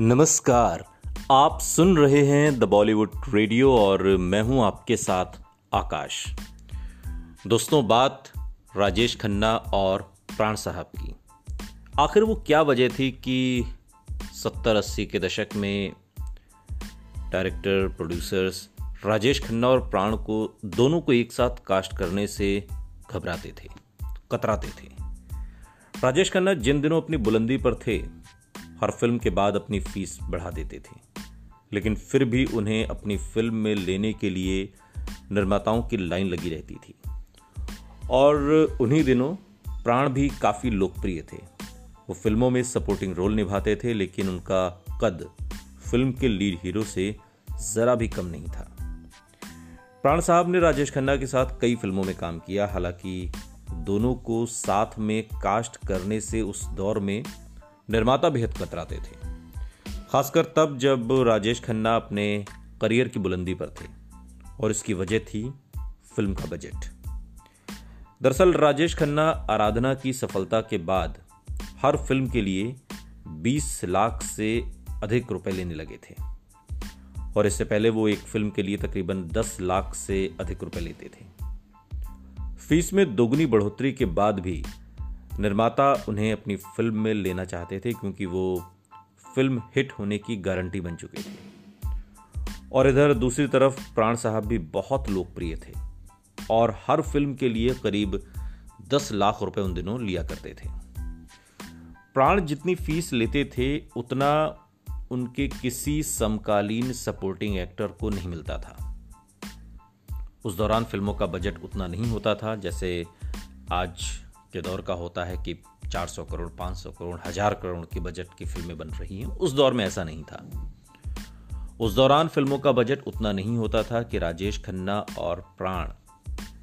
नमस्कार। आप सुन रहे हैं द बॉलीवुड रेडियो और मैं हूँ आपके साथ आकाश। दोस्तों, बात राजेश खन्ना और प्राण साहब की। आखिर वो क्या वजह थी कि सत्तर अस्सी के दशक में डायरेक्टर, प्रोड्यूसर्स राजेश खन्ना और प्राण को दोनों को एक साथ कास्ट करने से घबराते थे, कतराते थे। राजेश खन्ना जिन दिनों अपनी बुलंदी पर थे हर फ़िल्म के बाद अपनी फ़ीस बढ़ा देते थे। लेकिन फिर भी उन्हें अपनी फ़िल्म में लेने के लिए निर्माताओं की लाइन लगी रहती थी। और उन्हीं दिनों प्राण भी काफ़ी लोकप्रिय थे। वो फ़िल्मों में सपोर्टिंग रोल निभाते थे, लेकिन उनका कद फ़िल्म के लीड हीरो से ज़रा भी कम नहीं था। प्राण साहब ने राजेश खन्ना के साथ कई फ़िल्मों में काम किया, हालाँकि दोनों को साथ में कास्ट करने से उस दौर में निर्माता बेहद कतराते थे, खासकर तब जब राजेश खन्ना अपने करियर की बुलंदी पर थे, और इसकी वजह थी फ़िल्म का बजट। दरअसल राजेश खन्ना आराधना की सफलता के बाद हर फ़िल्म के लिए 20 लाख से अधिक रुपए लेने लगे थे, और इससे पहले वो एक फ़िल्म के लिए तकरीबन 10 लाख से अधिक रुपए लेते थे। फ़ीस में दोगुनी बढ़ोतरी के बाद भी निर्माता उन्हें अपनी फ़िल्म में लेना चाहते थे क्योंकि वो फ़िल्म हिट होने की गारंटी बन चुके थे। और इधर दूसरी तरफ़ प्राण साहब भी बहुत लोकप्रिय थे और हर फ़िल्म के लिए करीब दस लाख रुपए उन दिनों लिया करते थे। प्राण जितनी फ़ीस लेते थे, उतना उनके किसी समकालीन सपोर्टिंग एक्टर को नहीं मिलता था। उस दौरान फ़िल्मों का बजट उतना नहीं होता था, जैसे आज के दौर का होता है कि 400 करोड़ 500 करोड़, हज़ार करोड़ की बजट की फ़िल्में बन रही हैं। उस दौर में ऐसा नहीं था। उस दौरान फ़िल्मों का बजट उतना नहीं होता था कि राजेश खन्ना और प्राण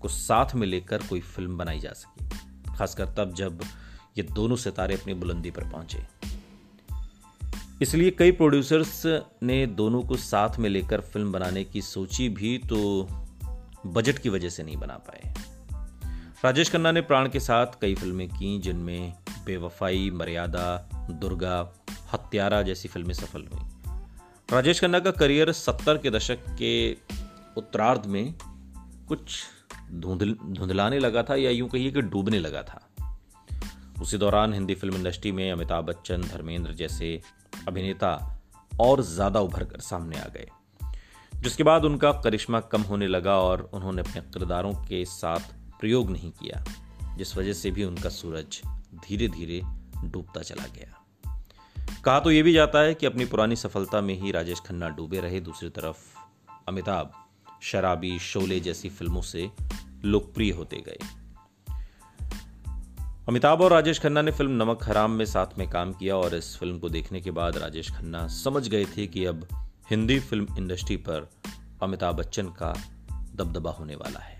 को साथ में लेकर कोई फ़िल्म बनाई जा सके, खासकर तब जब ये दोनों सितारे अपनी बुलंदी पर पहुँचे। इसलिए कई प्रोड्यूसर्स ने दोनों को साथ में लेकर फ़िल्म बनाने की सोची भी तो बजट की वजह से नहीं बना पाए। राजेश खन्ना ने प्राण के साथ कई फ़िल्में की, जिनमें बेवफाई, मर्यादा, दुर्गा, हत्यारा जैसी फ़िल्में सफल हुई। राजेश खन्ना का करियर सत्तर के दशक के उत्तरार्ध में कुछ धुंधल, धुंधलाने लगा था या यूँ कहिए कि डूबने लगा था। उसी दौरान हिंदी फ़िल्म इंडस्ट्री में अमिताभ बच्चन, धर्मेंद्र जैसे अभिनेता और ज़्यादा उभर कर सामने आ गए, जिसके बाद उनका करिश्मा कम होने लगा और उन्होंने अपने किरदारों के साथ प्रयोग नहीं किया, जिस वजह से भी उनका सूरज धीरे धीरे डूबता चला गया। कहा तो यह भी जाता है कि अपनी पुरानी सफलता में ही राजेश खन्ना डूबे रहे। दूसरी तरफ़, अमिताभ शराबी शोले जैसी फ़िल्मों से लोकप्रिय होते गए। अमिताभ और राजेश खन्ना ने फ़िल्म नमक हराम में साथ में काम किया और इस फ़िल्म को देखने के बाद राजेश खन्ना समझ गए थे कि अब हिंदी फ़िल्म इंडस्ट्री पर अमिताभ बच्चन का दबदबा होने वाला है।